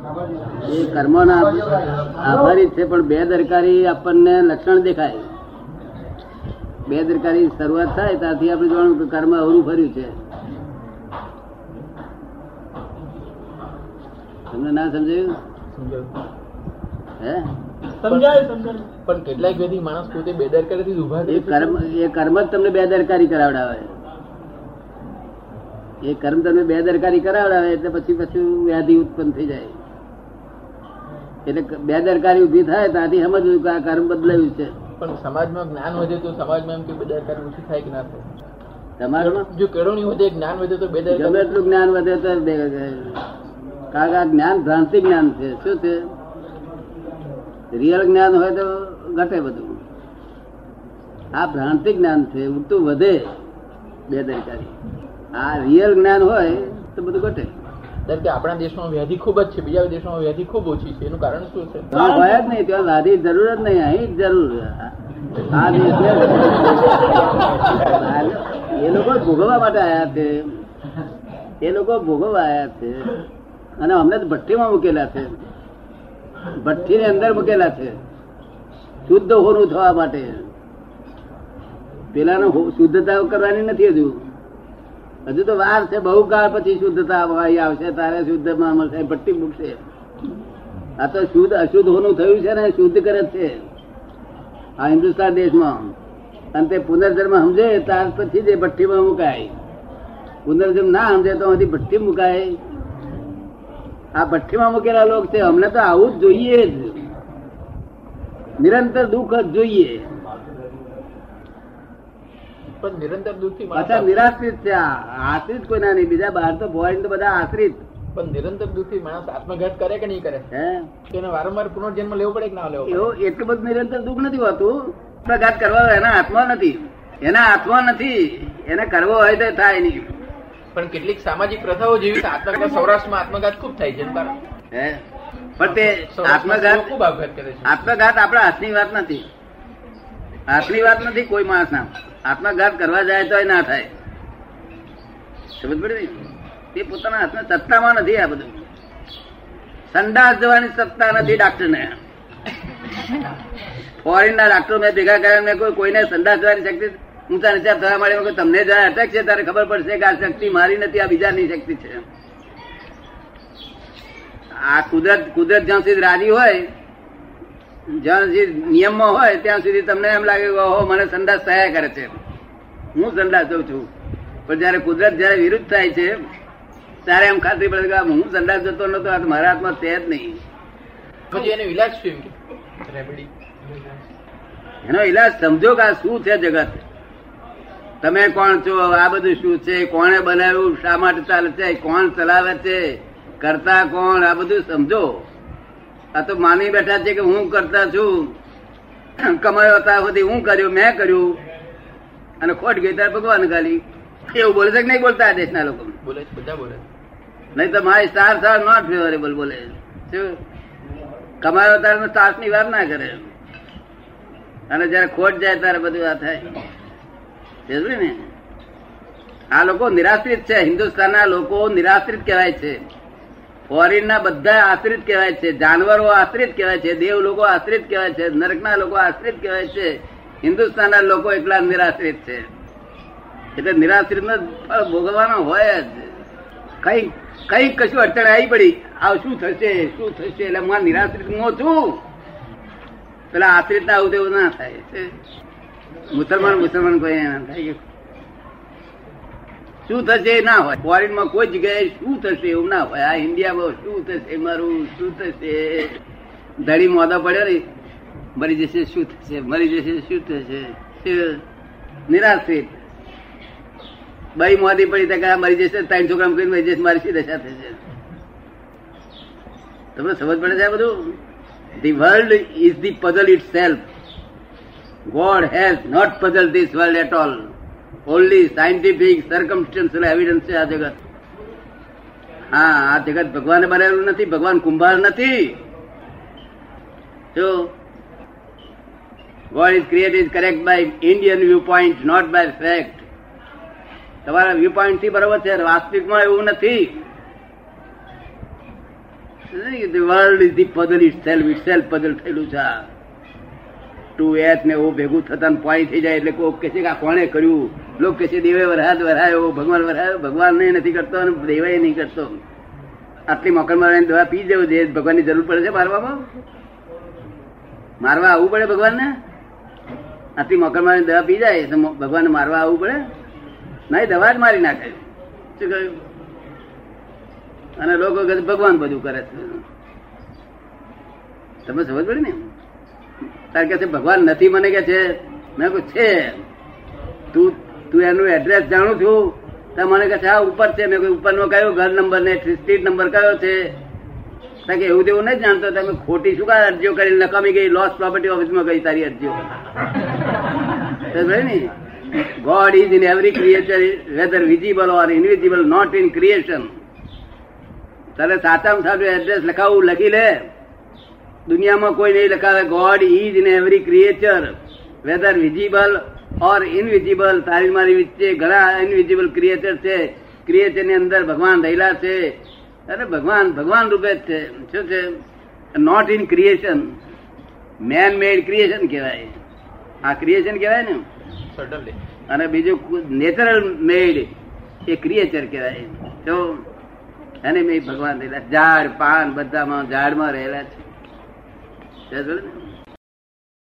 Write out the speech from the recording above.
એ કર્મોના આભારી છે પણ બે દરકારી આપણને લક્ષણ દેખાય. બે દરકારી શરૂઆત થાય ત્યારથી આપણે જોવાનું કે કર્મ અવરું ફર્યું છે. તમને ના સમજાયું? હે? સમજાય સમજાય. પણ કેટલાક વેદી માણસ પોતે બેદરકારીથી ઊભા એ કર્મ એ કર્મ જ તમને બેદરકારી કરાવડાવે. એ કર્મ તમને બેદરકારી કરાવડાવે એટલે પછી પછી વ્યાધિ ઉત્પન્ન થઈ જાય. એટલે બેદરકારી ઊભી થાય ત્યાંથી સમજવું કે આ કર્મ બદલાયું છે. પણ સમાજમાં જ્ઞાન વધે તો સમાજમાં એમ કે બેદરકારી ઓછી થાય કે ના થાય? તમારું જો કેળવણી વધે જ્ઞાન વધે તો ગમે બેદરકારી એટલું જ્ઞાન વધે તો બે- કારણ કે આ જ્ઞાન ભ્રાંતિ જ્ઞાન છે. શું છે? રિયલ જ્ઞાન હોય તો ઘટે બધું. આ ભ્રાંતિ જ્ઞાન છે. ઉલટું વધે બેદરકારી આ રિયલ જ્ઞાન હોય તો બધું ઘટે. કે આપણા દેશમાં વ્યાધિ ખૂબ જ છે, બીજા દેશોમાં વ્યાધિ ખૂબ ઓછી છે, એનું કારણ શું છે? વાદી જરૂર જ નહીં, અહીં જરૂર. એ લોકો ભોગવવા માટે આયા છે. એ લોકો ભોગવવા આયા છે. અને અમને ભઠ્ઠીમાં મૂકેલા છે. ભઠ્ઠીની અંદર મૂકેલા છે. શુદ્ધ હોનું થવા માટે. પેલાનો શુદ્ધતા કરવાની નથી હજુ. હજુ તો વાર છે, બહુ કાળ પછી શુદ્ધતા આવશે, તારે શુદ્ધ મળશે ભટ્ટી મૂકશે. આ તો શુદ્ધ, અશુદ્ધ હોનું થયું છે ને શુદ્ધ કરે છે. આ હિન્દુસ્તાન દેશમાં. અને તે પુનર્જન્મ સમજે, ત્યાર પછી જે ભઠ્ઠીમાં મુકાય. પુનર્જન્મ ના સમજે તો હજી ભઠ્ઠી મુકાય. આ ભઠ્ઠીમાં મૂકેલા લોક છે, અમને તો આવું જ જોઈએ જ. નિરંતર દુઃખ જ જોઈએ. પણ નિરંતર દુઃખી અચ્છા નિરાશ્રિત છે. આશ્રિત કોઈ ના નહીં બીજા બહાર તો ફોરેન તો બધા આશ્રિત. પણ નિરંતર દુઃખી માણસ આત્મઘાત કરે કે નહીં કરે? હે? તેને વારંવાર પુનર્જન્મ લેવો પડે કે ના લેવો? એવું એટલું બધું નિરંતર દુઃખ નથી હોતું. આત્મઘાત કરવા એના હાથમાં નથી. એના હાથમાં નથી. એને કરવો હોય તો થાય નહીં. પણ કેટલીક સામાજિક પ્રથાઓ જેવી આત્મઘાત સૌરાષ્ટ્રમાં આત્મઘાત ખૂબ થાય છે હે? પણ તે આત્મઘાત ખૂબ આપઘાત કરે છે. આત્મઘાત આપણા હાથની વાત નથી. હાથની વાત નથી, કોઈ માણસના આત્મઘાત કરવા જાય તો ના થાય. સમજ પડી તે પોતાના હાથમાં સત્તામાં નથી આ બધું. સંડાસ જવાની સત્તા નથી ડાક્ટરને. ફોરેન ના ડાક્ટરો મેં ભેગા કર્યા, મેં કોઈ કોઈને સંડાસ જવાની શક્તિ ઊંચા નીચા થવા માંડે તમને જયારે અટક છે ત્યારે ખબર પડશે કે આ શક્તિ મારી નથી, આ બીજાની શક્તિ છે. આ કુદરત કુદરત જ્યાં સુધી રાજી હોય જ્યાં સુધી નિયમમાં હોય ત્યાં સુધી તમને એમ લાગે કે ઓહો મને સંદાસ થયા કરે છે. હું સંદાસ જઉં છું. પણ જયારે કુદરત જયારે વિરુદ્ધ થાય છે ત્યારે એમ ખાતરી પડે કે હું સંદાસ જતો નતો આ મારા હાથમાં છે જ નહીં. પછી એનો ઇલાજ શું એનો સમજો કે આ શું છે જગત. તમે કોણ છો? આ બધું શું છે? કોણે બનાવ્યું? શા માટે ચાલે છે? કોણ ચલાવે છે? કરતા કોણ? આ બધું સમજો. આ તો માની બેઠા છે કે હું કરતા છું. કમાયો હતા સુધી હું કર્યું મેં કર્યું. અને ખોટ ગઈ ત્યારે ભગવાન ગાલી એવું બોલે છે કે નહીં બોલતા આ દેશના લોકો? બોલે બધા બોલે નહીં તો my star star not favourable બોલે શું? કમાયો ત્યારે સ્ટાર્સની વાત ના કરે. અને જયારે ખોટ જાય ત્યારે બધું આ થાય. ને? આ લોકો નિરાશ્રિત છે. હિન્દુસ્તાનના લોકો નિરાશ્રિત કહેવાય છે. ફોરેન ના બધા આશ્રિત કહેવાય છે, જાનવરો આશ્રિત કહેવાય છે, દેવ લોકો આશ્રિત કહેવાય છે, નરકના લોકો આશ્રિત કહેવાય છે, હિન્દુસ્તાનના લોકો એકલા નિરાશ્રિત છે. એટલે નિરાશ્રિત નો ફળ ભોગવવાનો હોય જ. કઈ કઈ કશું અડચણ આવી પડી આ શું થશે શું થશે, એટલે હું નિરાશ્રિત હું છું. પેલા આશ્રિત ના આવું તેવું ના થાય, છે. મુસલમાન મુસલમાન કોઈ ના થાય શું થશે ના હોય. ફોરેનમાં કોઈ જગ્યાએ શું થશે એવું ના હોય. આ ઇન્ડિયામાં શું થશે મારું? શું થશે? ધડી મોદા પડ્યો ને. મરી જશે, શું થશે? મરી જશે, શું થશે? શું? નિરાશ્રિત બાઈ મોદી પડી તો આ મરી જશે ત્રણ છોકરા કરીને મરી જશે, મારી શી દશા થશે? તમને સમજ પડે છે બધું? The world is the puzzle itself God has not puzzle this world at all only scientific circumstantial evidence છે આ જગત. હા, આ જગત ભગવાને બનાવેલું નથી, ભગવાન કુંભાર નથી. જો world is created correct by Indian viewpoint not by fact તમારા વ્યૂ પોઈન્ટથી બરોબર છે, વાસ્તવિકમાં એવું નથી. World is the puzzle itself itself puzzle થયેલું છે. ટુ એચ ને એવું ભેગું થતા પાણી થઈ જાય એટલે કોઈ કે છે આ કોણે કર્યું? લોક કે છે દેવે વરહાદ વરાયો ભગવાન વરાયો ભગવાન ને નથી કરતો અને દેવાય નહીં કરતો. આટલી મકર મારવાની દવા પી જવું જે ભગવાનની જરૂર પડે છે મારવામાં? મારવા આવવું પડે ભગવાનને? આટલી મકર મારવાની દવા પી જાય તો ભગવાનને મારવા આવવું પડે? નહીં, દવા જ મારી નાખે. શું કહ્યું? અને લોકો ભગવાન બધું કરે છે. તમે સમજ પડી ને? તાર કે ભગવાન નથી મને કે છે? મેં કહ્યું છે. તું તું એનું એડ્રેસ જાણું છું. તો મને કહે છે, હા, ઉપર છે. મેં ઉપરનો કયો? ઘર નંબર ને સ્ટ્રીટ નંબર કયો છે? કે એવું તેવું નહીં જાણતો? તમે ખોટી શું કાંઈ અરજીઓ કરી? નકામી ગઈ લોસ પ્રોપર્ટી ઓફિસમાં ગઈ તારી અરજીઓ. God is in every creature whether visible or invisible not in creation તારે સાચામાં સાચું એડ્રેસ લખાવું, લખી લે. દુનિયામાં કોઈ નહીં લખાવે. God is in every creature whether visible or invisible તારી મારી વચ્ચે ઘણા ઇનવિઝિબલ ક્રિએચર છે. ક્રિએચરની અંદર ભગવાન રહેલા છે. અરે ભગવાન ભગવાન રૂપે જ છે. શું છે? Not in creation man made creation કહેવાય. આ ક્રિએશન કહેવાય ને? અને બીજું નેચરલ મેડ એ ક્રિએચર કહેવાય. તો અને મેં ભગવાન રહેલા. ઝાડ પાન બધામાં ઝાડમાં રહેલા છે. સમજ પડી ને?